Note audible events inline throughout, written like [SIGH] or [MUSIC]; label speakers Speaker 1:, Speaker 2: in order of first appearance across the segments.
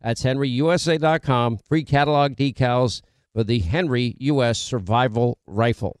Speaker 1: That's henryusa.com. Free catalog decals for the Henry U.S. Survival Rifle.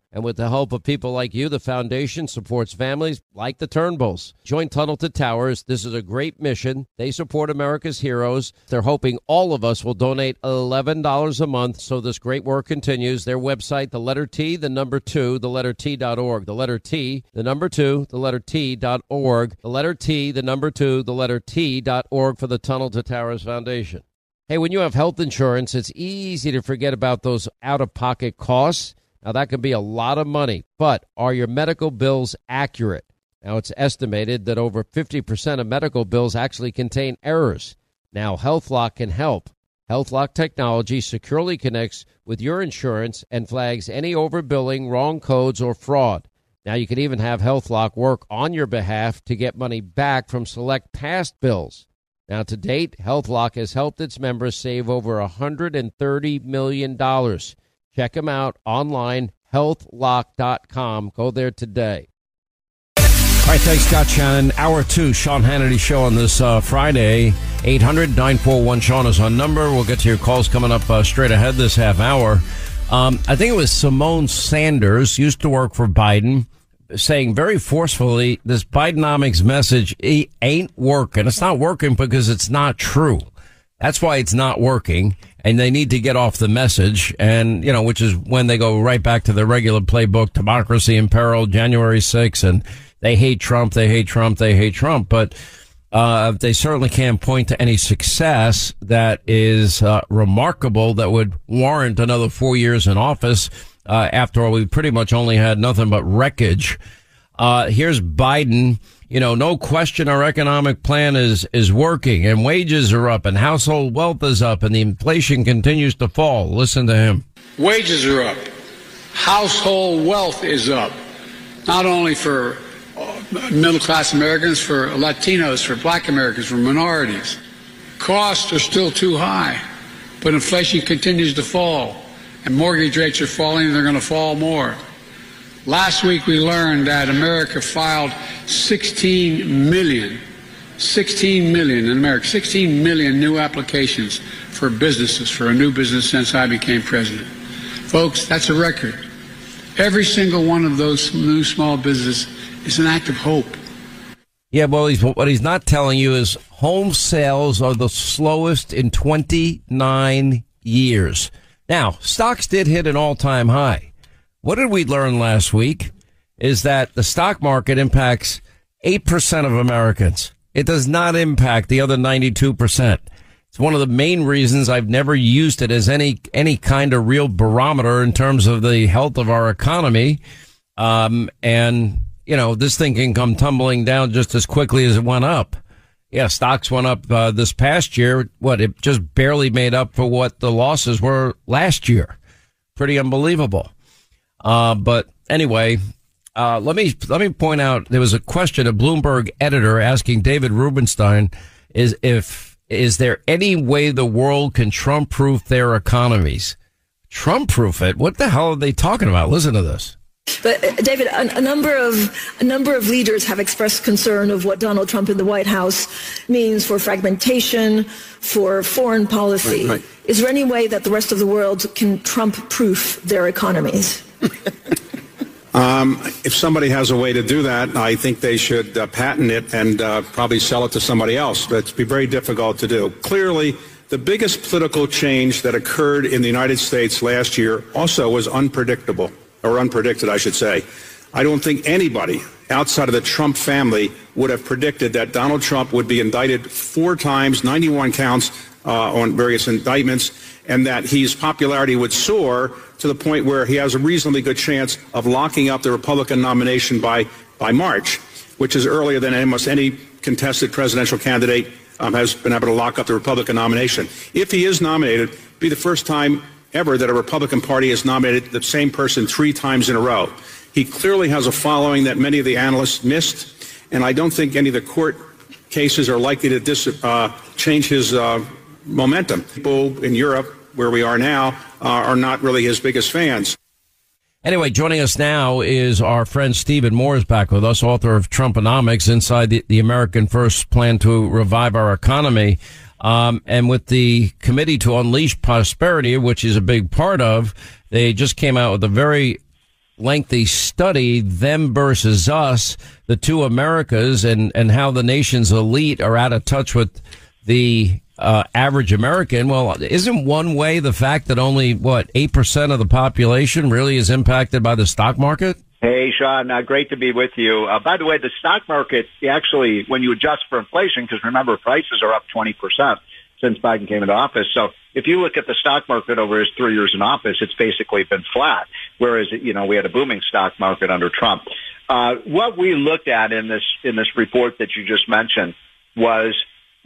Speaker 1: And with the help of people like you, the foundation supports families like the Turnbulls. Join Tunnel to Towers. This is a great mission. They support America's heroes. They're hoping all of us will donate $11 a month so this great work continues. Their website, the letter T, the number two, the letter T.org. The letter T, the number two, the letter T.org. The letter T, the number two, the letter T.org for the Tunnel to Towers Foundation. Hey, when you have health insurance, it's easy to forget about those out of pocket costs. Now, that can be a lot of money, but are your medical bills accurate? Now, it's estimated that over 50% of medical bills actually contain errors. Now, HealthLock can help. HealthLock technology securely connects with your insurance and flags any overbilling, wrong codes, or fraud. Now, you can even have HealthLock work on your behalf to get money back from select past bills. Now, to date, HealthLock has helped its members save over $130 million. Check them out online, healthlock.com. Go there today. All right, thanks, Scott Shannon. Hour two, Sean Hannity show on this uh, Friday. 800 941 Sean is on number. We'll get to your calls coming up uh, straight ahead this half hour. Um, I think it was Symone Sanders, used to work for Biden, saying very forcefully this Bidenomics message ain't working. It's not working because it's not true. That's why it's not working and they need to get off the message. And, you know, which is when they go right back to the regular playbook, democracy in peril, January 6th. And they hate Trump. They hate Trump. They hate Trump. But, uh, they certainly can't point to any success that is, uh, remarkable that would warrant another four years in office. Uh, after all, we pretty much only had nothing but wreckage. Uh, here's Biden you know, no question our economic plan is, is working and wages are up and household wealth is up and the inflation continues to fall. Listen to him.
Speaker 2: Wages are up. Household wealth is up. Not only for uh, middle class Americans, for Latinos, for black Americans, for minorities. Costs are still too high, but inflation continues to fall and mortgage rates are falling and they're going to fall more. Last week we learned that America filed 16 million, 16 million in America, 16 million new applications for businesses, for a new business since I became president. Folks, that's a record. Every single one of those new small businesses is an act of hope.
Speaker 1: Yeah, well, he's, what he's not telling you is home sales are the slowest in 29 years. Now, stocks did hit an all time high. What did we learn last week? Is that the stock market impacts 8% of Americans. It does not impact the other 92%. It's one of the main reasons I've never used it as any, any kind of real barometer in terms of the health of our economy. Um, and, you know, this thing can come tumbling down just as quickly as it went up. Yeah, stocks went up uh, this past year. What it just barely made up for what the losses were last year. Pretty unbelievable. Uh, but anyway, uh, let me let me point out there was a question a Bloomberg editor asking David Rubenstein is if is there any way the world can Trump proof their economies? Trump proof it? What the hell are they talking about? Listen to this.
Speaker 3: But uh, David, a, a, number of a number of leaders have expressed concern of what Donald Trump in the White House means for fragmentation, for foreign policy. Right, right. Is there any way that the rest of the world can Trump-proof their economies? [LAUGHS]
Speaker 4: um, if somebody has a way to do that, I think they should uh, patent it and uh, probably sell it to somebody else. But it's be very difficult to do. Clearly, the biggest political change that occurred in the United States last year also was unpredictable or unpredicted, I should say. I don't think anybody outside of the Trump family would have predicted that Donald Trump would be indicted four times, 91 counts uh, on various indictments, and that his popularity would soar to the point where he has a reasonably good chance of locking up the Republican nomination by, by March, which is earlier than almost any contested presidential candidate um, has been able to lock up the Republican nomination. If he is nominated, be the first time ever that a Republican Party has nominated the same person three times in a row. He clearly has a following that many of the analysts missed, and I don't think any of the court cases are likely to dis, uh, change his uh, momentum. People in Europe, where we are now, uh, are not really his biggest fans.
Speaker 1: Anyway, joining us now is our friend Stephen Moore is back with us, author of Trumponomics, Inside the, the American First Plan to Revive Our Economy. Um, and with the Committee to Unleash Prosperity, which is a big part of, they just came out with a very lengthy study, them versus us, the two Americas, and, and how the nation's elite are out of touch with the uh, average American. Well, isn't one way the fact that only, what, 8% of the population really is impacted by the stock market?
Speaker 5: Hey, Sean, uh, great to be with you. Uh, by the way, the stock market actually, when you adjust for inflation, because remember, prices are up 20% since Biden came into office. So if you look at the stock market over his three years in office, it's basically been flat. Whereas, you know, we had a booming stock market under Trump. Uh, what we looked at in this, in this report that you just mentioned was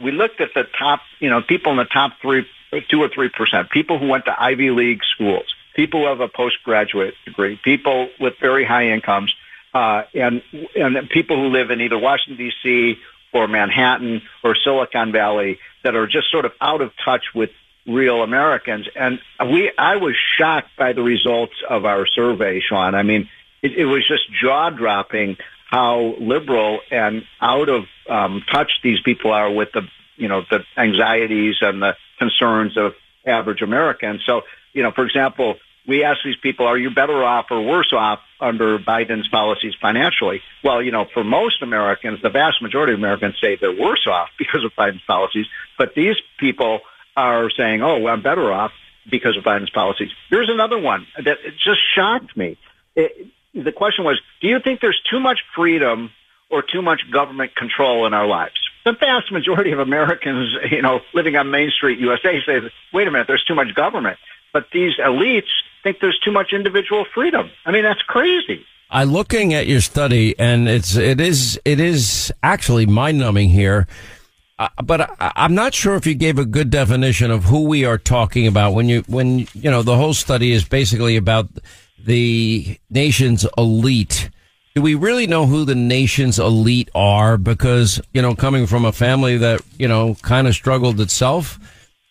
Speaker 5: we looked at the top, you know, people in the top three, two or three percent, people who went to Ivy League schools people who have a postgraduate degree, people with very high incomes, uh, and and people who live in either Washington D.C. or Manhattan or Silicon Valley that are just sort of out of touch with real Americans. And we, I was shocked by the results of our survey, Sean. I mean, it, it was just jaw dropping how liberal and out of um, touch these people are with the, you know, the anxieties and the concerns of average Americans. So, you know, for example, we ask these people, are you better off or worse off under Biden's policies financially? Well, you know, for most Americans, the vast majority of Americans say they're worse off [LAUGHS] because of Biden's policies. But these people are saying, oh, well, I'm better off because of Biden's policies. Here's another one that just shocked me. It, the question was, do you think there's too much freedom or too much government control in our lives? The vast majority of Americans, [LAUGHS] you know, living on Main Street, USA say, wait a minute, there's too much government. But these elites think there's too much individual freedom. I mean, that's crazy.
Speaker 1: I'm looking at your study, and it's it is it is actually mind numbing here. Uh, but I, I'm not sure if you gave a good definition of who we are talking about when you when you know the whole study is basically about the nation's elite. Do we really know who the nation's elite are? Because you know, coming from a family that you know kind of struggled itself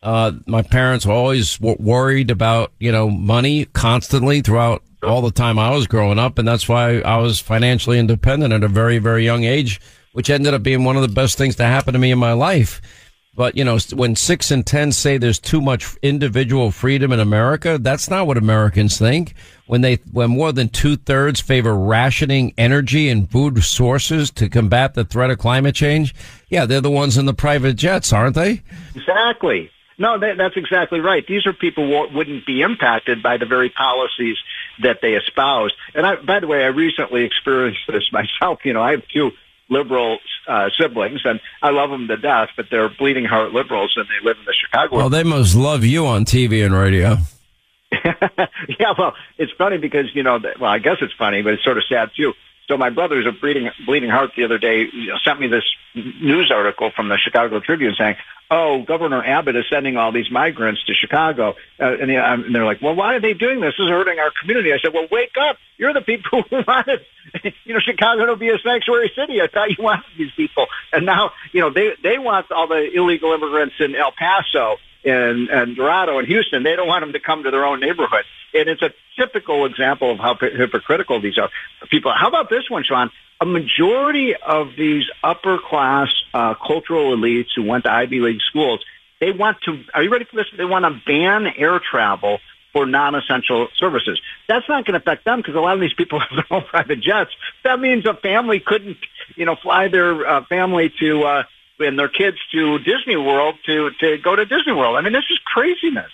Speaker 1: uh, my parents were always worried about, you know, money constantly throughout all the time I was growing up. And that's why I was financially independent at a very, very young age, which ended up being one of the best things to happen to me in my life. But, you know, when six and 10 say there's too much individual freedom in America, that's not what Americans think. When they, when more than two thirds favor rationing energy and food sources to combat the threat of climate change, yeah, they're the ones in the private jets, aren't they?
Speaker 5: Exactly. No, that, that's exactly right. These are people who wouldn't be impacted by the very policies that they espouse. And I, by the way, I recently experienced this [LAUGHS] myself. You know, I have two liberal uh, siblings, and I love them to death, but they're bleeding heart liberals, and they live in the Chicago.
Speaker 1: Well, they must love you on TV and radio. [LAUGHS]
Speaker 5: yeah, well, it's funny because you know, well, I guess it's funny, but it's sort of sad too. So my brother's a bleeding bleeding heart the other day you know, sent me this news article from the Chicago Tribune saying, "Oh, Governor Abbott is sending all these migrants to Chicago," uh, and, and they're like, "Well, why are they doing this? This is hurting our community." I said, "Well, wake up! You're the people [LAUGHS] who wanted, you know, Chicago to be a sanctuary city. I thought you wanted these people, and now, you know, they they want all the illegal immigrants in El Paso." And, and Dorado and Houston, they don't want them to come to their own neighborhood. And it's a typical example of how hypocritical these are people. How about this one, Sean? A majority of these upper class uh, cultural elites who went to Ivy League schools, they want to, are you ready for this? They want to ban air travel for non-essential services. That's not going to affect them because a lot of these people [LAUGHS] have their own private jets. That means a family couldn't, you know, fly their uh, family to, uh, and their kids to Disney World to to go to Disney World. I mean, this is craziness.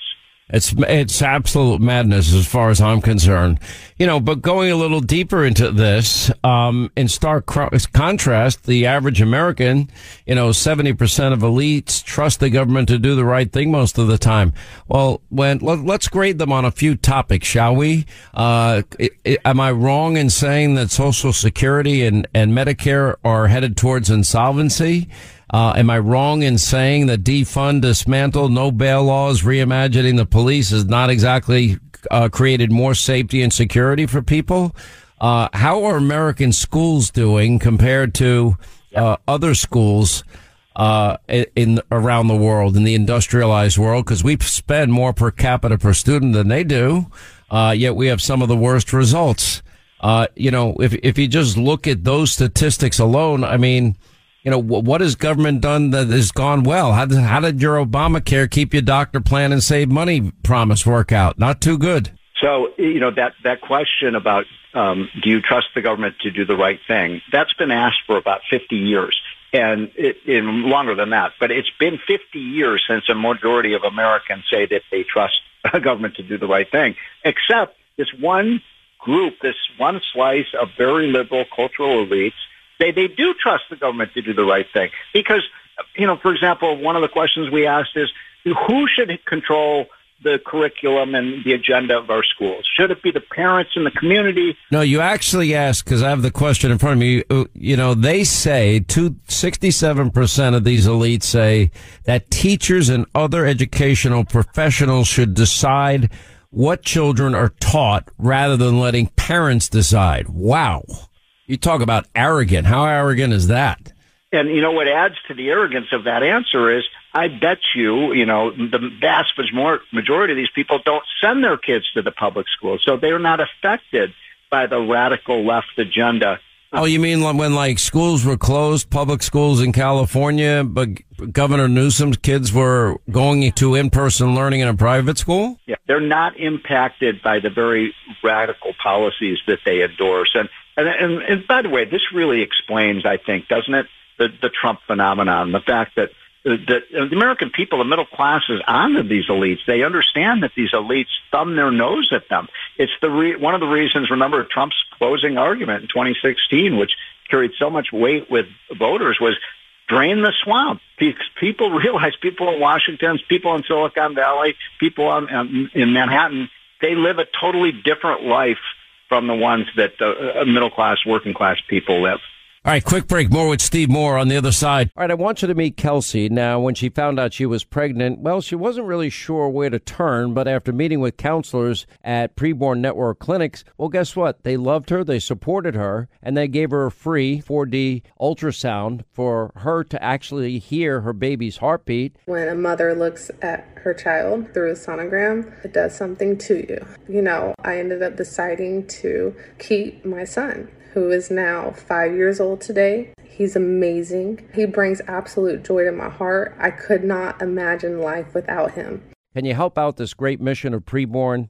Speaker 1: It's it's absolute madness as far as I'm concerned. You know, but going a little deeper into this, um, in stark contrast, the average American, you know, 70% of elites trust the government to do the right thing most of the time. Well, when let, us grade them on a few topics, shall we? Uh, it, it, am I wrong in saying that Social Security and, and Medicare are headed towards insolvency? Uh, am I wrong in saying that defund, dismantle, no bail laws, reimagining the police has not exactly uh, created more safety and security for people? Uh, how are American schools doing compared to uh, other schools uh, in around the world in the industrialized world? Because we spend more per capita per student than they do, uh, yet we have some of the worst results. you know, if if you just look at those statistics alone, I mean you know, what has government done that has gone well? How did, how did your Obamacare keep your doctor plan and save money promise work out? Not too good.
Speaker 5: So, you know, that, that question about um, do you trust the government to do the right thing? That's been asked for about 50 years and it, in longer than that. But it's been 50 years since a majority of Americans say that they trust [LAUGHS] a government to do the right thing, except this one group, this one slice of very liberal cultural elites they, they do trust the government to do the right thing. Because, you know, for example, one of the questions we asked is, who should control the curriculum and the agenda of our schools? Should it be the parents and the community?
Speaker 1: No, you actually asked because I have the question in front of me. Uh, you know, they say two, 67% of these elites say that teachers and other educational professionals should decide what children are taught rather than letting parents decide. Wow. You talk about arrogant. How arrogant is that?
Speaker 5: And you know what adds to the arrogance of that answer is I bet you, you know, the vast majority of these people don't send their kids to the public schools, so they're not affected by the radical left agenda.
Speaker 1: Oh, you mean when like schools were closed, public schools in California, but Governor Newsom's kids were going to in-person learning in a private school?
Speaker 5: Yeah, they're not impacted by the very radical policies that they endorse. And and, and, and by the way, this really explains, I think, doesn't it, the, the Trump phenomenon, the fact that that uh, the American people, the middle class, is onto these elites. They understand that these elites thumb their nose at them. It's the re- one of the reasons. Remember Trump's closing argument in 2016, which carried so much weight with voters, was drain the swamp. People [LAUGHS] realize, people in Washington, people in Silicon Valley, people on, in Manhattan, they live a totally different life from the ones that the uh, middle class, working class people live.
Speaker 1: All right, quick break. More with Steve Moore on the other side. All right, I want you to meet Kelsey. Now, when she found out she was pregnant, well, she wasn't really sure where to turn, but after meeting with counselors at Preborn Network Clinics, well, guess what? They loved her, they supported her, and they gave her a free 4D ultrasound for her to actually hear her baby's heartbeat.
Speaker 6: When a mother looks at her child through a sonogram, it does something to you. You know, I ended up deciding to keep my son who is now five years old today. He's amazing. He brings absolute joy to my heart. I could not imagine life without him.
Speaker 1: Can you help out this great mission of preborn?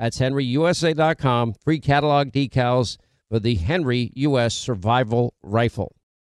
Speaker 1: That's henryusa.com. Free catalog decals for the Henry U.S. Survival Rifle.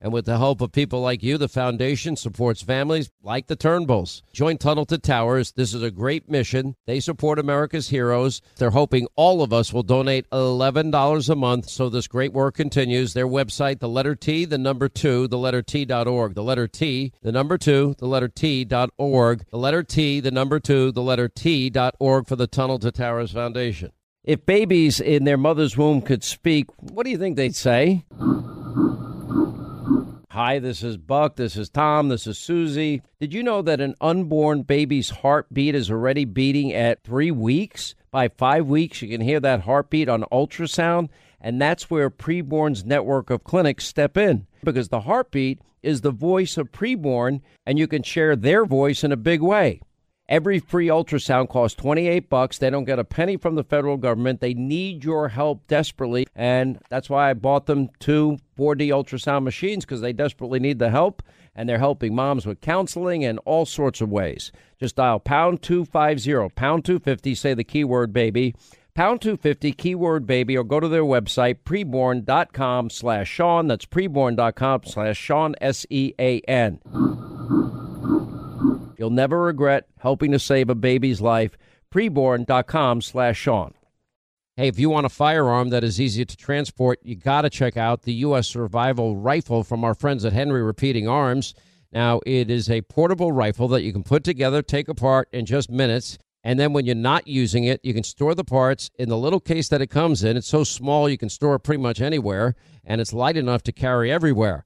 Speaker 1: And with the help of people like you, the foundation supports families like the Turnbulls. Join Tunnel to Towers. This is a great mission. They support America's heroes. They're hoping all of us will donate $11 a month so this great work continues. Their website, the letter T, the number two, the letter T.org. The letter T, the number two, the letter T.org. The letter T, the number two, the letter T.org for the Tunnel to Towers Foundation. If babies in their mother's womb could speak, what do you think they'd say? Hi, this is Buck. This is Tom. This is Susie. Did you know that an unborn baby's heartbeat is already beating at three weeks? By five weeks, you can hear that heartbeat on ultrasound, and that's where Preborn's network of clinics step in because the heartbeat is the voice of preborn, and you can share their voice in a big way. Every free ultrasound costs 28 bucks. They don't get a penny from the federal government. They need your help desperately, and that's why I bought them two 4D ultrasound machines because they desperately need the help, and they're helping moms with counseling and all sorts of ways. Just dial pound 250, pound 250, say the keyword baby, pound 250, keyword baby, or go to their website, preborn.com slash Sean. That's preborn.com slash Sean, S E A N. You'll never regret helping to save a baby's life. Preborn.com slash Sean. Hey, if you want a firearm that is easy to transport, you got to check out the U.S. Survival Rifle from our friends at Henry Repeating Arms. Now, it is a portable rifle that you can put together, take apart in just minutes. And then when you're not using it, you can store the parts in the little case that it comes in. It's so small you can store it pretty much anywhere, and it's light enough to carry everywhere.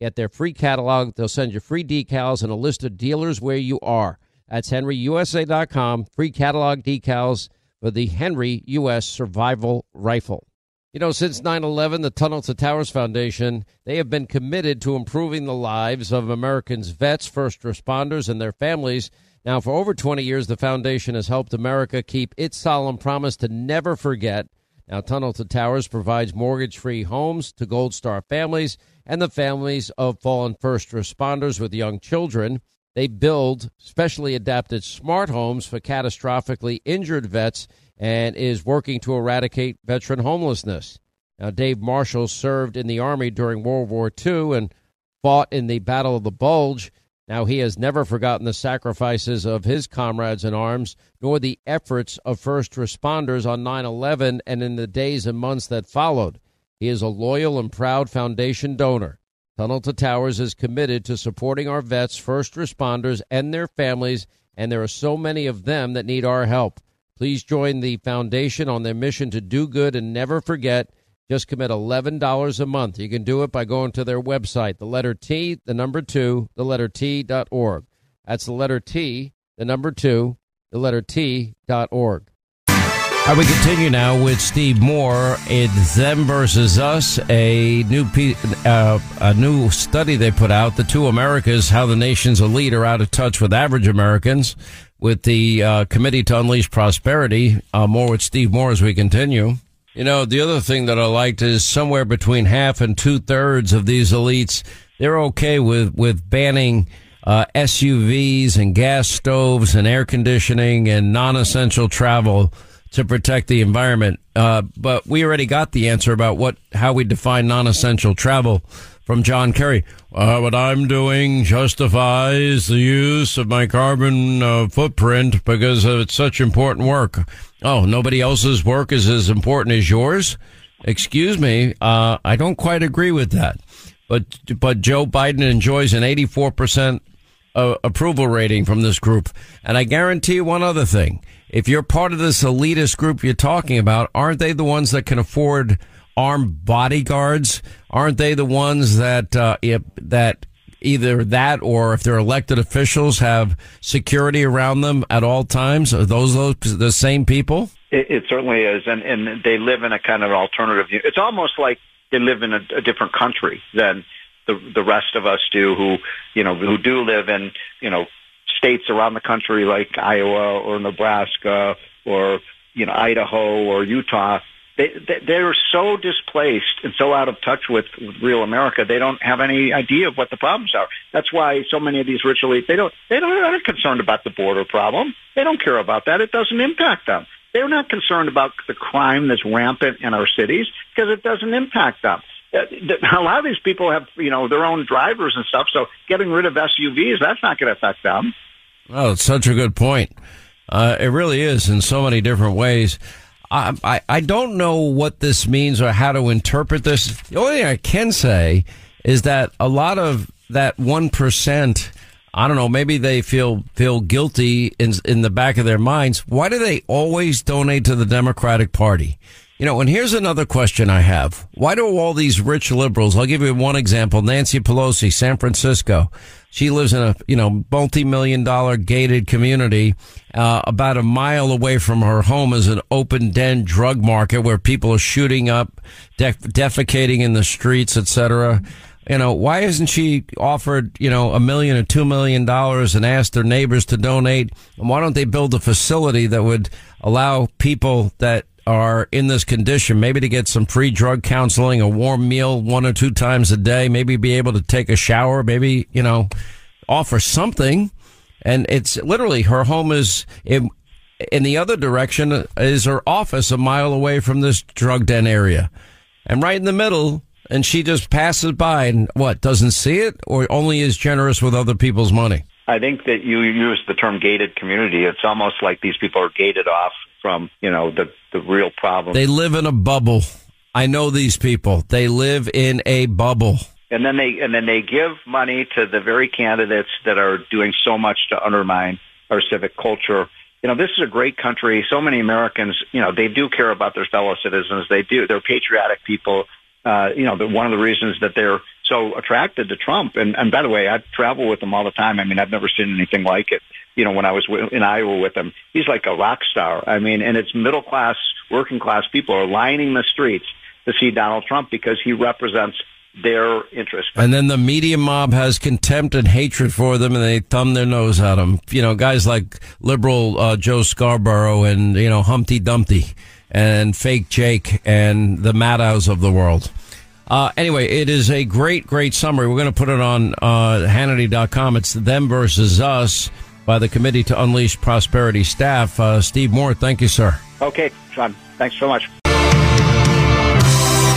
Speaker 1: Get their free catalog. They'll send you free decals and a list of dealers where you are. That's henryusa.com. Free catalog decals for the Henry U.S. Survival Rifle. You know, since 9 11, the Tunnel to Towers Foundation, they have been committed to improving the lives of Americans' vets, first responders, and their families. Now, for over 20 years, the foundation has helped America keep its solemn promise to never forget. Now, Tunnel to Towers provides mortgage free homes to Gold Star families and the families of fallen first responders with young children. They build specially adapted smart homes for catastrophically injured vets and is working to eradicate veteran homelessness. Now, Dave Marshall served in the Army during World War II and fought in the Battle of the Bulge. Now, he has never forgotten the sacrifices of his comrades in arms, nor the efforts of first responders on 9 11 and in the days and months that followed. He is a loyal and proud foundation donor. Tunnel to Towers is committed to supporting our vets, first responders, and their families, and there are so many of them that need our help. Please join the foundation on their mission to do good and never forget. Just commit $11 a month. You can do it by going to their website, the letter T, the number two, the letter T dot org. That's the letter T, the number two, the letter T dot org. Right, we continue now with Steve Moore. It's them versus us, a new uh, a new study they put out, the two Americas, how the nation's elite are out of touch with average Americans. With the uh, Committee to Unleash Prosperity, uh, more with Steve Moore as we continue. You know, the other thing that I liked is somewhere between half and two thirds of these elites, they're okay with, with banning uh, SUVs and gas stoves and air conditioning and non-essential travel to protect the environment. Uh, but we already got the answer about what how we define non-essential travel from John Kerry. Uh, what I'm doing justifies the use of my carbon uh, footprint because it's such important work. Oh, nobody else's work is as important as yours? Excuse me. Uh, I don't quite agree with that. But, but Joe Biden enjoys an 84% uh, approval rating from this group. And I guarantee one other thing. If you're part of this elitist group you're talking about, aren't they the ones that can afford armed bodyguards? Aren't they the ones that uh, that either that or if they're elected officials have security around them at all times? Are those, those the same people?
Speaker 5: It, it certainly is, and and they live in a kind of alternative. It's almost like they live in a, a different country than the the rest of us do, who you know who do live in you know states around the country like Iowa or Nebraska or you know Idaho or Utah they, they're so displaced and so out of touch with, with real America. They don't have any idea of what the problems are. That's why so many of these rich elites they don't they don't not concerned about the border problem. They don't care about that. It doesn't impact them. They're not concerned about the crime that's rampant in our cities because it doesn't impact them. Uh, a lot of these people have, you know, their own drivers and stuff. So getting rid of SUVs, that's not going to affect them.
Speaker 1: Oh, it's such a good point. Uh, it really is in so many different ways. I, I, don't know what this means or how to interpret this. The only thing I can say is that a lot of that 1%, I don't know, maybe they feel, feel guilty in, in the back of their minds. Why do they always donate to the Democratic Party? You know, and here's another question I have. Why do all these rich liberals, I'll give you one example, Nancy Pelosi, San Francisco. She lives in a, you know, multi-million dollar gated community. Uh, about a mile away from her home is an open den drug market where people are shooting up, def- defecating in the streets, etc. You know, why isn't she offered, you know, a million or two million dollars and asked their neighbors to donate? And why don't they build a facility that would allow people that are in this condition, maybe to get some free drug counseling, a warm meal one or two times a day, maybe be able to take a shower, maybe, you know, offer something. And it's literally her home is in, in the other direction is her office a mile away from this drug den area. And right in the middle, and she just passes by and what, doesn't see it or only is generous with other people's money?
Speaker 5: I think that you use the term gated community. It's almost like these people are gated off from, you know, the, the real problem.
Speaker 1: They live in a bubble. I know these people. They live in a bubble.
Speaker 5: And then they and then they give money to the very candidates that are doing so much to undermine our civic culture. You know, this is a great country. So many Americans, you know, they do care about their fellow citizens. They do. They're patriotic people. Uh, you know, one of the reasons that they're so attracted to Trump. And, and by the way, I travel with him all the time. I mean, I've never seen anything like it. You know, when I was in Iowa with him, he's like a rock star. I mean, and it's middle class, working class people are lining the streets to see Donald Trump because he represents their interest.
Speaker 1: And then the media mob has contempt and hatred for them, and they thumb their nose at them. You know, guys like liberal uh, Joe Scarborough and you know Humpty Dumpty and fake Jake and the Maddows of the world. Uh, anyway, it is a great, great summary. We're going to put it on uh, Hannity.com. It's them versus us by the Committee to Unleash Prosperity staff. Uh, Steve Moore, thank you, sir.
Speaker 5: Okay, Sean. Thanks so much.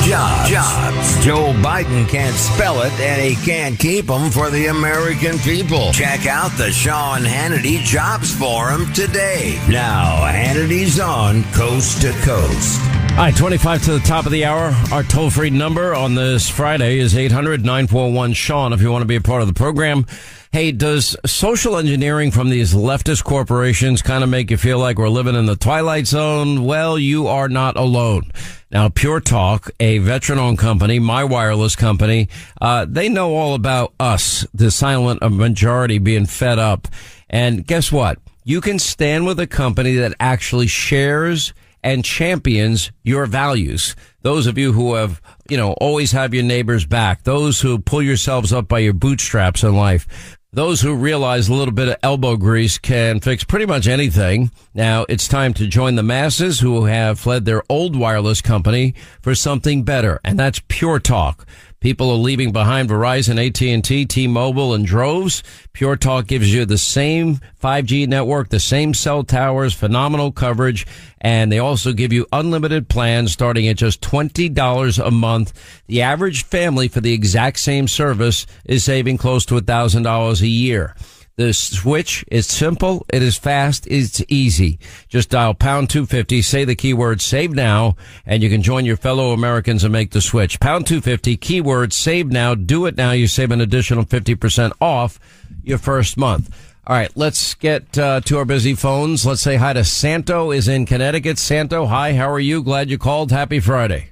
Speaker 7: Jobs. Jobs. Joe Biden can't spell it, and he can't keep them for the American people. Check out the Sean Hannity Jobs Forum today. Now, Hannity's on Coast to Coast.
Speaker 1: All right, 25 to the top of the hour. Our toll free number on this Friday is 800 941 Sean if you want to be a part of the program. Hey, does social engineering from these leftist corporations kind of make you feel like we're living in the twilight zone? Well, you are not alone. Now, Pure Talk, a veteran owned company, my wireless company, uh, they know all about us, the silent majority being fed up. And guess what? You can stand with a company that actually shares and champions your values. Those of you who have, you know, always have your neighbor's back. Those who pull yourselves up by your bootstraps in life. Those who realize a little bit of elbow grease can fix pretty much anything. Now it's time to join the masses who have fled their old wireless company for something better. And that's Pure Talk. People are leaving behind Verizon, AT&T, T-Mobile and droves. Pure Talk gives you the same 5G network, the same cell towers, phenomenal coverage, and they also give you unlimited plans starting at just $20 a month. The average family for the exact same service is saving close to $1,000 a year. The switch is simple. It is fast. It's easy. Just dial pound 250, say the keyword save now, and you can join your fellow Americans and make the switch. Pound 250, keyword save now. Do it now. You save an additional 50% off your first month. All right, let's get uh, to our busy phones. Let's say hi to Santo is in Connecticut. Santo, hi, how are you? Glad you called. Happy Friday.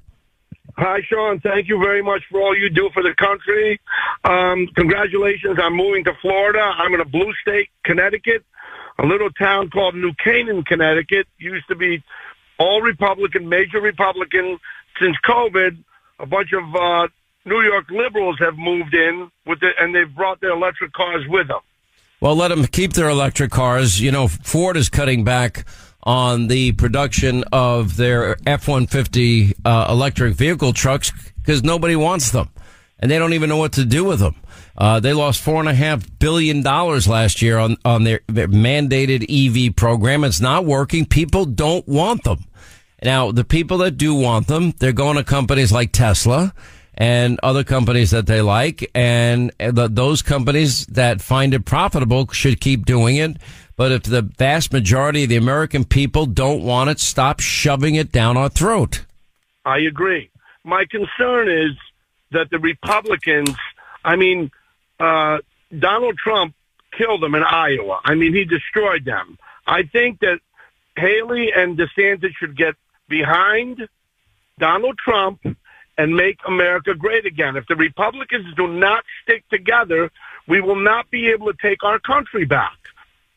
Speaker 8: Hi, Sean. Thank you very much for all you do for the country. Um, congratulations on moving to Florida. I'm in a blue state, Connecticut, a little town called New Canaan, Connecticut. Used to be all Republican, major Republican. Since COVID, a bunch of uh, New York liberals have moved in with it, and they've brought their electric cars with them.
Speaker 1: Well, let them keep their electric cars. You know, Ford is cutting back on the production of their F-150 uh, electric vehicle trucks because nobody wants them and they don't even know what to do with them. Uh, they lost four and a half billion dollars last year on, on their, their mandated EV program. It's not working. People don't want them. Now, the people that do want them, they're going to companies like Tesla and other companies that they like. And the, those companies that find it profitable should keep doing it. But if the vast majority of the American people don't want it, stop shoving it down our throat.
Speaker 8: I agree. My concern is that the Republicans, I mean, uh, Donald Trump killed them in Iowa. I mean, he destroyed them. I think that Haley and DeSantis should get behind Donald Trump and make America great again. If the Republicans do not stick together, we will not be able to take our country back.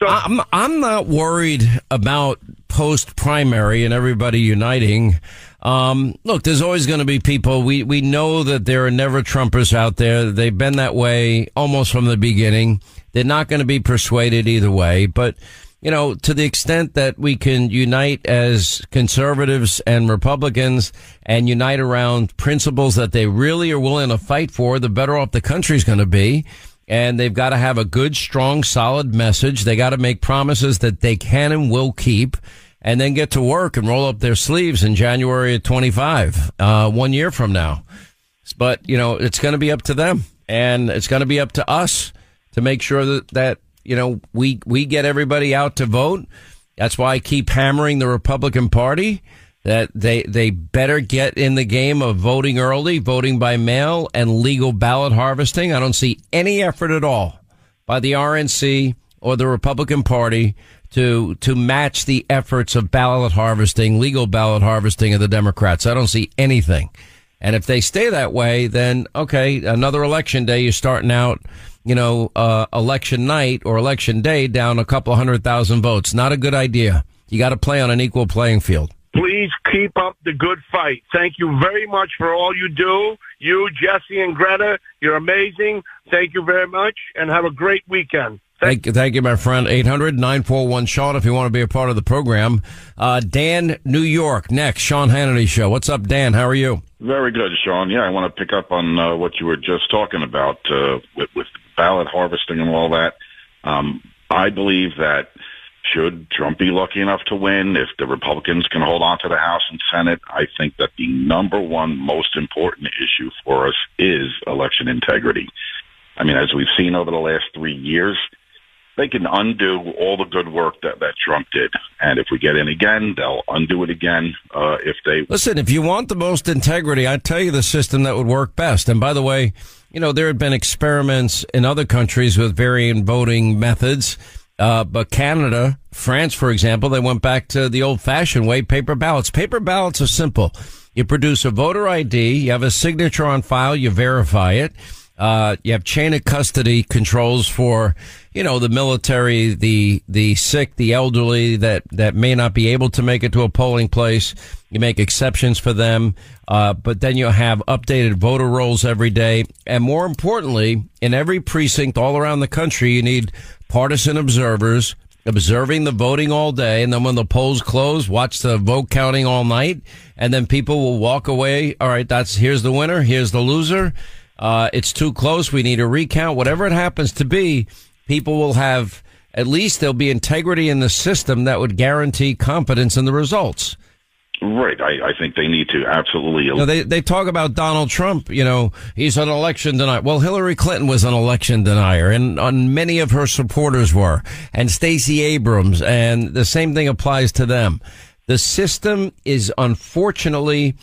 Speaker 1: So I'm I'm not worried about post primary and everybody uniting. Um, look, there's always going to be people. We we know that there are never Trumpers out there. They've been that way almost from the beginning. They're not going to be persuaded either way. But you know, to the extent that we can unite as conservatives and Republicans and unite around principles that they really are willing to fight for, the better off the country's going to be and they've got to have a good, strong, solid message. They got to make promises that they can and will keep and then get to work and roll up their sleeves in January of 25, uh, one year from now. But, you know, it's going to be up to them and it's going to be up to us to make sure that, that, you know, we, we get everybody out to vote. That's why I keep hammering the Republican Party that they they better get in the game of voting early, voting by mail, and legal ballot harvesting. I don't see any effort at all by the RNC or the Republican Party to to match the efforts of ballot harvesting, legal ballot harvesting of the Democrats. I don't see anything. And if they stay that way, then okay, another election day, you're starting out, you know, uh, election night or election day down a couple hundred thousand votes. Not a good idea. You got to play on an equal playing field.
Speaker 8: Please keep up the good fight. Thank you very much for all you do. You, Jesse, and Greta, you're amazing. Thank you very much, and have a great weekend.
Speaker 1: Thank, you, thank you, my friend. 800 941 Sean, if you want to be a part of the program. Uh, Dan, New York, next. Sean Hannity Show. What's up, Dan? How are you?
Speaker 9: Very good, Sean. Yeah, I want to pick up on uh, what you were just talking about uh, with, with ballot harvesting and all that. Um, I believe that should Trump be lucky enough to win, if the Republicans can hold on to the House and Senate, I think that the number one most important issue for us is election integrity. I mean, as we've seen over the last three years, they can undo all the good work that, that Trump did. And if we get in again, they'll undo it again uh, if they.
Speaker 1: Listen, if you want the most integrity, I tell you the system that would work best. And by the way, you know, there had been experiments in other countries with varying voting methods. Uh, but Canada, France, for example, they went back to the old fashioned way, paper ballots. Paper ballots are simple. You produce a voter ID, you have a signature on file, you verify it. Uh, you have chain of custody controls for, you know, the military, the, the sick, the elderly that, that may not be able to make it to a polling place. You make exceptions for them. Uh, but then you have updated voter rolls every day. And more importantly, in every precinct all around the country, you need partisan observers observing the voting all day. And then when the polls close, watch the vote counting all night. And then people will walk away. All right. That's here's the winner. Here's the loser uh, it's too close. We need a recount. Whatever it happens to be, people will have at least there'll be integrity in the system that would guarantee competence in the results.
Speaker 9: Right. I, I think they need to absolutely.
Speaker 1: They they talk about Donald Trump. You know, he's an election denier. Well, Hillary Clinton was an election denier, and, and many of her supporters were, and Stacey Abrams, and the same thing applies to them. The system is unfortunately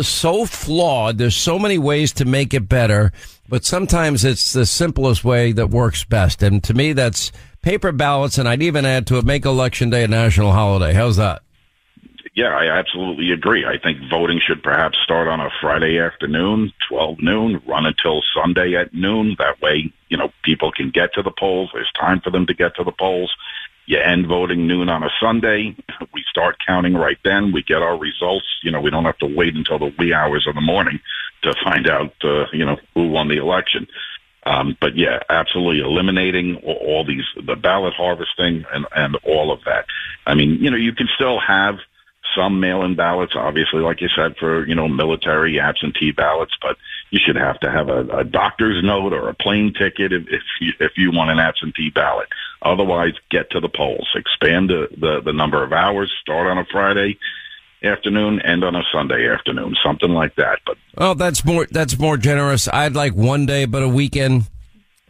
Speaker 1: so flawed. There's so many ways to make it better, but sometimes it's the simplest way that works best. And to me, that's paper ballots. And I'd even add to it, make election day a national holiday. How's that?
Speaker 9: Yeah, I absolutely agree. I think voting should perhaps start on a Friday afternoon, 12 noon, run until Sunday at noon. That way, you know, people can get to the polls. There's time for them to get to the polls. You end voting noon on a Sunday. We start counting right then. We get our results. You know, we don't have to wait until the wee hours of the morning to find out, uh, you know, who won the election. Um, but yeah, absolutely eliminating all these, the ballot harvesting and, and all of that. I mean, you know, you can still have some mail-in ballots, obviously, like you said, for, you know, military absentee ballots, but you should have to have a, a doctor's note or a plane ticket if, if you, if you want an absentee ballot. Otherwise, get to the polls, expand the, the, the number of hours, start on a Friday, afternoon end on a Sunday afternoon, something like that. But
Speaker 1: oh, that's more that's more generous. I'd like one day, but a weekend.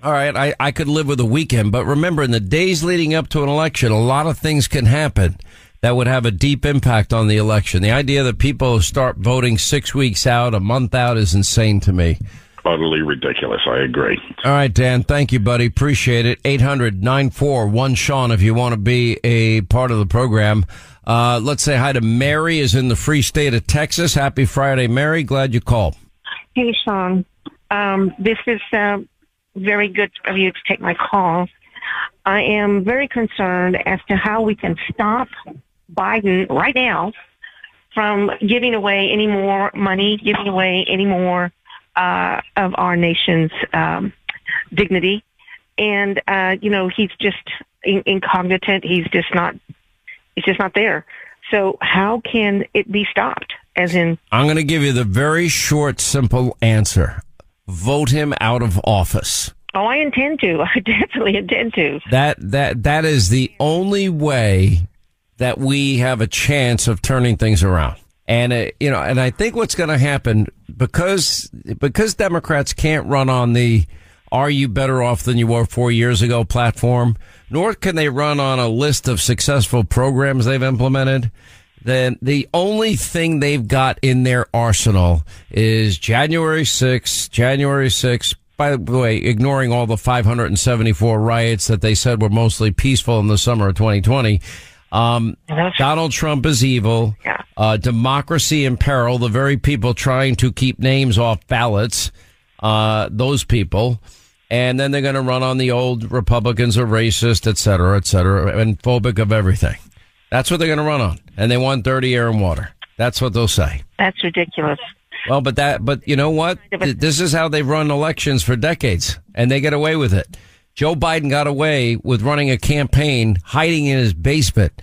Speaker 1: All right, I, I could live with a weekend, but remember, in the days leading up to an election, a lot of things can happen that would have a deep impact on the election. The idea that people start voting six weeks out, a month out is insane to me.
Speaker 9: Utterly ridiculous. I agree.
Speaker 1: All right, Dan. Thank you, buddy. Appreciate it. 800 941 Sean if you want to be a part of the program. Uh, let's say hi to Mary is in the free state of Texas. Happy Friday, Mary. Glad you called.
Speaker 10: Hey, Sean. Um, this is uh, very good of you to take my call. I am very concerned as to how we can stop Biden right now from giving away any more money, giving away any more uh, of our nation's um, dignity. And, uh, you know, he's just in- incognitant. He's just not, he's just not there. So how can it be stopped? As in,
Speaker 1: I'm going to give you the very short, simple answer. Vote him out of office.
Speaker 10: Oh, I intend to. [LAUGHS] I definitely intend to.
Speaker 1: That that that is the only way that we have a chance of turning things around. And uh, you know, and I think what's going to happen because because Democrats can't run on the "Are you better off than you were four years ago?" platform, nor can they run on a list of successful programs they've implemented. Then the only thing they've got in their arsenal is January 6th, January 6th. By the way, ignoring all the 574 riots that they said were mostly peaceful in the summer of 2020 um, Donald Trump is evil.
Speaker 10: Yeah.
Speaker 1: Uh, democracy in peril. The very people trying to keep names off ballots. Uh, those people. And then they're going to run on the old Republicans are racist, et cetera, et cetera, and phobic of everything. That's what they're going to run on. And they want dirty air and water. That's what they'll say.
Speaker 10: That's ridiculous.
Speaker 1: Well, but that, but you know what? This is how they've run elections for decades and they get away with it. Joe Biden got away with running a campaign hiding in his basement.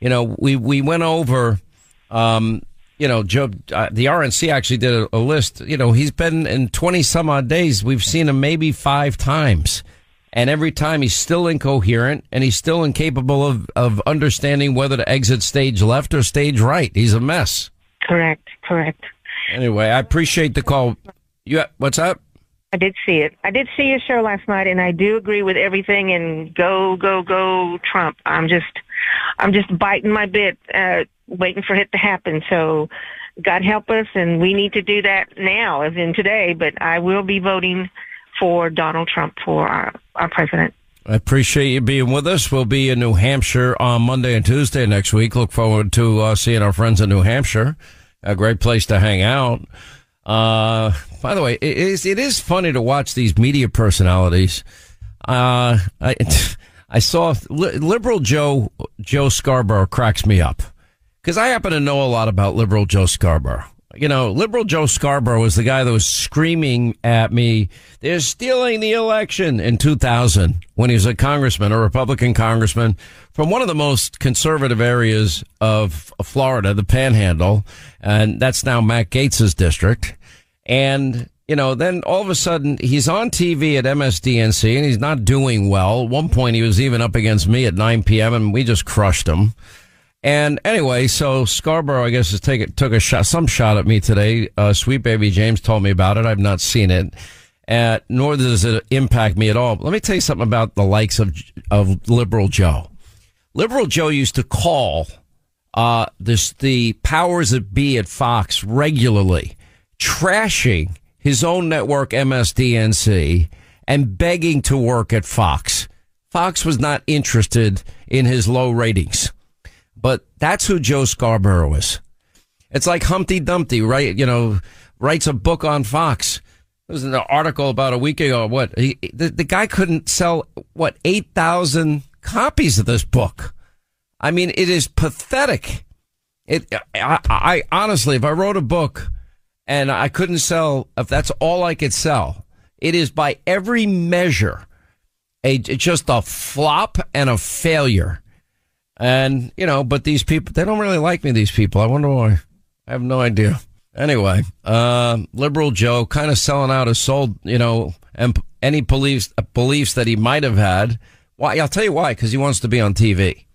Speaker 1: You know, we, we went over, um, you know, Joe, uh, the RNC actually did a, a, list. You know, he's been in 20 some odd days. We've seen him maybe five times. And every time he's still incoherent and he's still incapable of, of understanding whether to exit stage left or stage right. He's a mess.
Speaker 10: Correct. Correct.
Speaker 1: Anyway, I appreciate the call. You, what's up?
Speaker 10: I did see it. I did see your show last night, and I do agree with everything. And go, go, go, Trump! I'm just, I'm just biting my bit, uh, waiting for it to happen. So, God help us, and we need to do that now, as in today. But I will be voting for Donald Trump for our, our president.
Speaker 1: I appreciate you being with us. We'll be in New Hampshire on Monday and Tuesday next week. Look forward to uh, seeing our friends in New Hampshire. A great place to hang out. Uh, by the way, it is it is funny to watch these media personalities. Uh, I [LAUGHS] I saw liberal Joe Joe Scarborough cracks me up because I happen to know a lot about liberal Joe Scarborough. You know, liberal Joe Scarborough was the guy that was screaming at me, they're stealing the election in 2000 when he was a congressman, a Republican congressman from one of the most conservative areas of Florida, the Panhandle. And that's now Matt Gaetz's district. And, you know, then all of a sudden he's on TV at MSDNC and he's not doing well. At one point he was even up against me at 9 p.m. and we just crushed him. And anyway, so Scarborough, I guess, has taken took a shot, some shot at me today. Uh, Sweet Baby James told me about it. I've not seen it, uh, nor does it impact me at all. Let me tell you something about the likes of of Liberal Joe. Liberal Joe used to call uh, this the powers that be at Fox regularly, trashing his own network MSDNC and begging to work at Fox. Fox was not interested in his low ratings. But that's who Joe Scarborough is. It's like Humpty Dumpty, right? You know, writes a book on Fox. There was an article about a week ago. What he, the, the guy couldn't sell what eight thousand copies of this book. I mean, it is pathetic. It. I, I honestly, if I wrote a book and I couldn't sell, if that's all I could sell, it is by every measure a just a flop and a failure. And, you know, but these people, they don't really like me, these people. I wonder why. I have no idea. Anyway, uh, liberal Joe kind of selling out his soul, you know, and any beliefs, beliefs that he might have had. Why? I'll tell you why, because he wants to be on TV.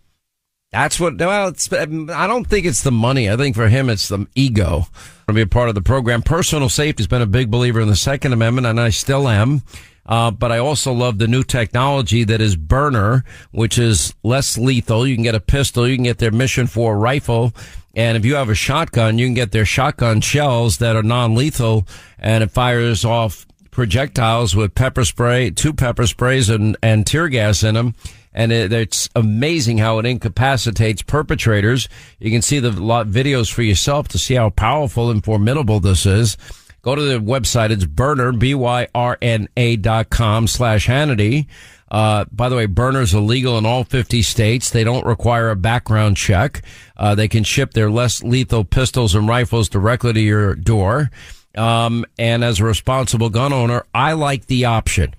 Speaker 1: That's what, well, I don't think it's the money. I think for him, it's the ego to be a part of the program. Personal safety has been a big believer in the Second Amendment, and I still am. Uh, but I also love the new technology that is Byrna, which is less lethal. You can get a pistol, you can get their mission four rifle. And if you have a shotgun, you can get their shotgun shells that are non-lethal and it fires off projectiles with pepper spray, two pepper sprays and, and tear gas in them. And it, it's amazing how it incapacitates perpetrators. You can see the lot videos for yourself to see how powerful and formidable this is. Go to the website. It's Byrna, B-Y-R-N-A dot com slash Hannity. Uh, by the way, Byrna's illegal in all 50 states. They don't require a background check. Uh, they can ship their less lethal pistols and rifles directly to your door. Um, and as a responsible gun owner, I like the option.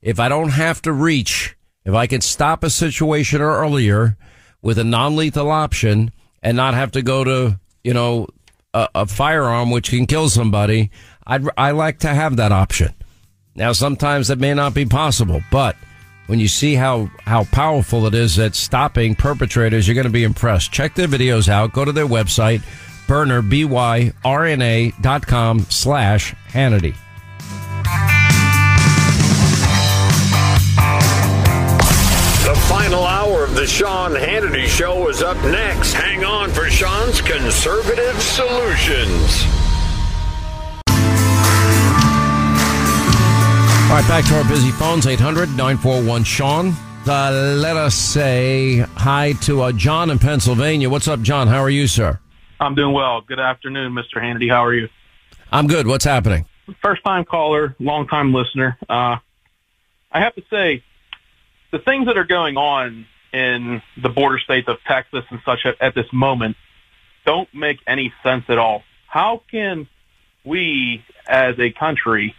Speaker 1: If I don't have to reach, if I can stop a situation earlier with a non-lethal option and not have to go to, you know, a, a firearm which can kill somebody, I'd, I like to have that option. Now, sometimes that may not be possible, but when you see how, how powerful it is at stopping perpetrators, you're going to be impressed. Check their videos out. Go to their website, Byrna, B-Y-R-N-A dot com slash Hannity.
Speaker 7: The final hour of the Sean Hannity Show is up next. Hang on for Sean's conservative solutions.
Speaker 1: All right, back to our busy phones 800 941 Sean. Uh, let us say hi to uh, John in Pennsylvania. What's up, John? How are you, sir?
Speaker 11: I'm doing well. Good afternoon, Mr. Hannity. How are you?
Speaker 1: I'm good. What's happening?
Speaker 11: First time caller, long time listener. Uh, I have to say, the things that are going on in the border states of Texas and such at, at this moment don't make any sense at all. How can we as a country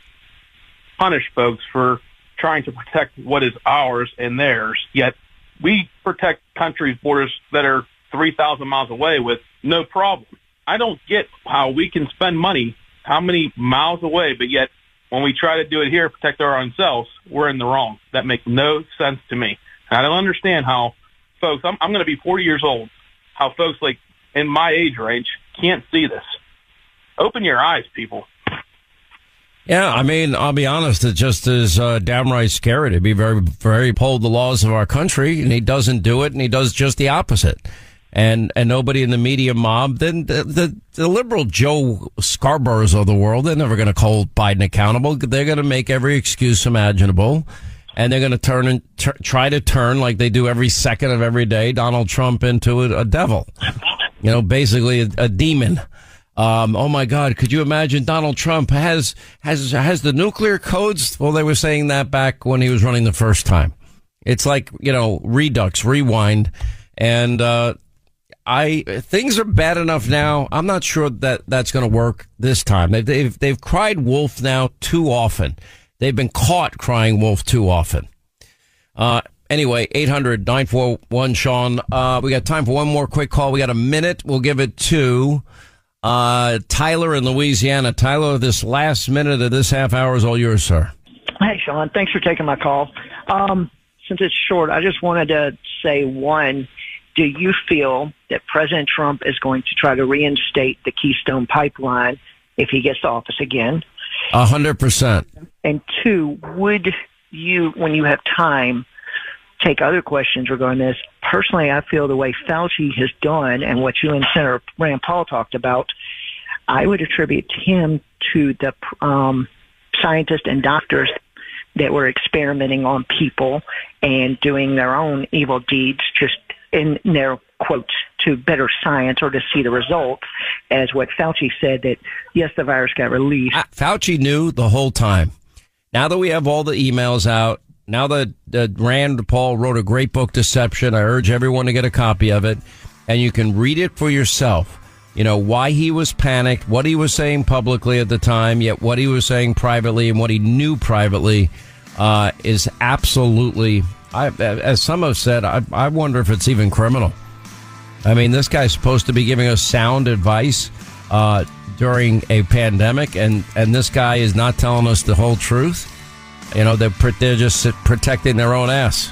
Speaker 11: punish folks for trying to protect what is ours and theirs, yet we protect countries' borders that are 3,000 miles away with no problem. I don't get how we can spend money how many miles away, but yet when we try to do it here, protect our own selves, we're in the wrong. That makes no sense to me. And I don't understand how folks, I'm, I'm going to be 40 years old, how folks like in my age range can't see this. Open your eyes, people.
Speaker 1: Yeah, I mean, I'll be honest. It just is uh, downright scary to be very, very pulled the laws of our country, and he doesn't do it, and he does just the opposite. And and nobody in the media mob, then the the, the liberal Joe Scarboroughs of the world, they're never going to hold Biden accountable. They're going to make every excuse imaginable, and they're going to turn and try to turn like they do every second of every day Donald Trump into a, a devil. You know, basically a, a demon. Um, oh my God! Could you imagine Donald Trump has has has the nuclear codes? Well, they were saying that back when he was running the first time. It's like you know, redux, rewind, and uh, I things are bad enough now. I'm not sure that that's going to work this time. They've, they've they've cried wolf now too often. They've been caught crying wolf too often. Uh, anyway, 800 941 Sean. Uh, we got time for one more quick call. We got a minute. We'll give it to. Uh, Tyler in Louisiana. Tyler, this last minute of this half hour is all yours, sir.
Speaker 12: Hey, Sean. Thanks for taking my call. Um, since it's short, I just wanted to say one. Do you feel that President Trump is going to try to reinstate the Keystone Pipeline if he gets to office again?
Speaker 1: A hundred percent.
Speaker 12: And two, would you, when you have time, take other questions regarding this. Personally, I feel the way Fauci has done and what you and Senator Rand Paul talked about, I would attribute him to the um, scientists and doctors that were experimenting on people and doing their own evil deeds just in their quotes to better science or to see the results as what Fauci said that yes, the virus got released.
Speaker 1: Fauci knew the whole time. Now that we have all the emails out, now that, that Rand Paul wrote a great book, Deception, I urge everyone to get a copy of it and you can read it for yourself. You know, why he was panicked, what he was saying publicly at the time, yet what he was saying privately and what he knew privately, uh, is absolutely, I, as some have said, I, I wonder if it's even criminal. I mean, this guy's supposed to be giving us sound advice, uh, during a pandemic and, and this guy is not telling us the whole truth. You know, they're, they're just protecting their own ass.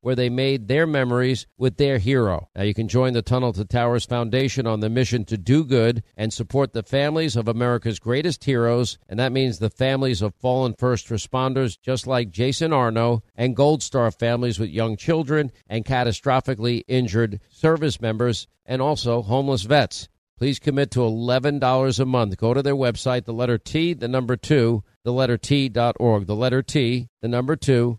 Speaker 1: where they made their memories with their hero. Now you can join the Tunnel to Towers Foundation on the mission to do good and support the families of America's greatest heroes, and that means the families of fallen first responders just like Jason Arno and Gold Star families with young children and catastrophically injured service members and also homeless vets. Please commit to $11 a month. Go to their website, the letter T, the number two, the letter T.org. The letter T, the number two,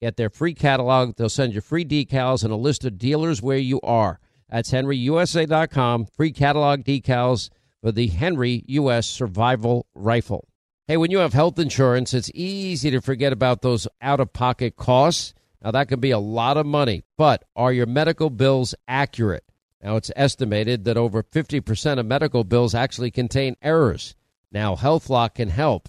Speaker 1: Get their free catalog. They'll send you free decals and a list of dealers where you are. That's henryusa.com. Free catalog decals for the Henry U.S. Survival Rifle. Hey, when you have health insurance, it's easy to forget about those out of pocket costs. Now, that can be a lot of money, but are your medical bills accurate? Now, it's estimated that over 50% of medical bills actually contain errors. Now, HealthLock can help.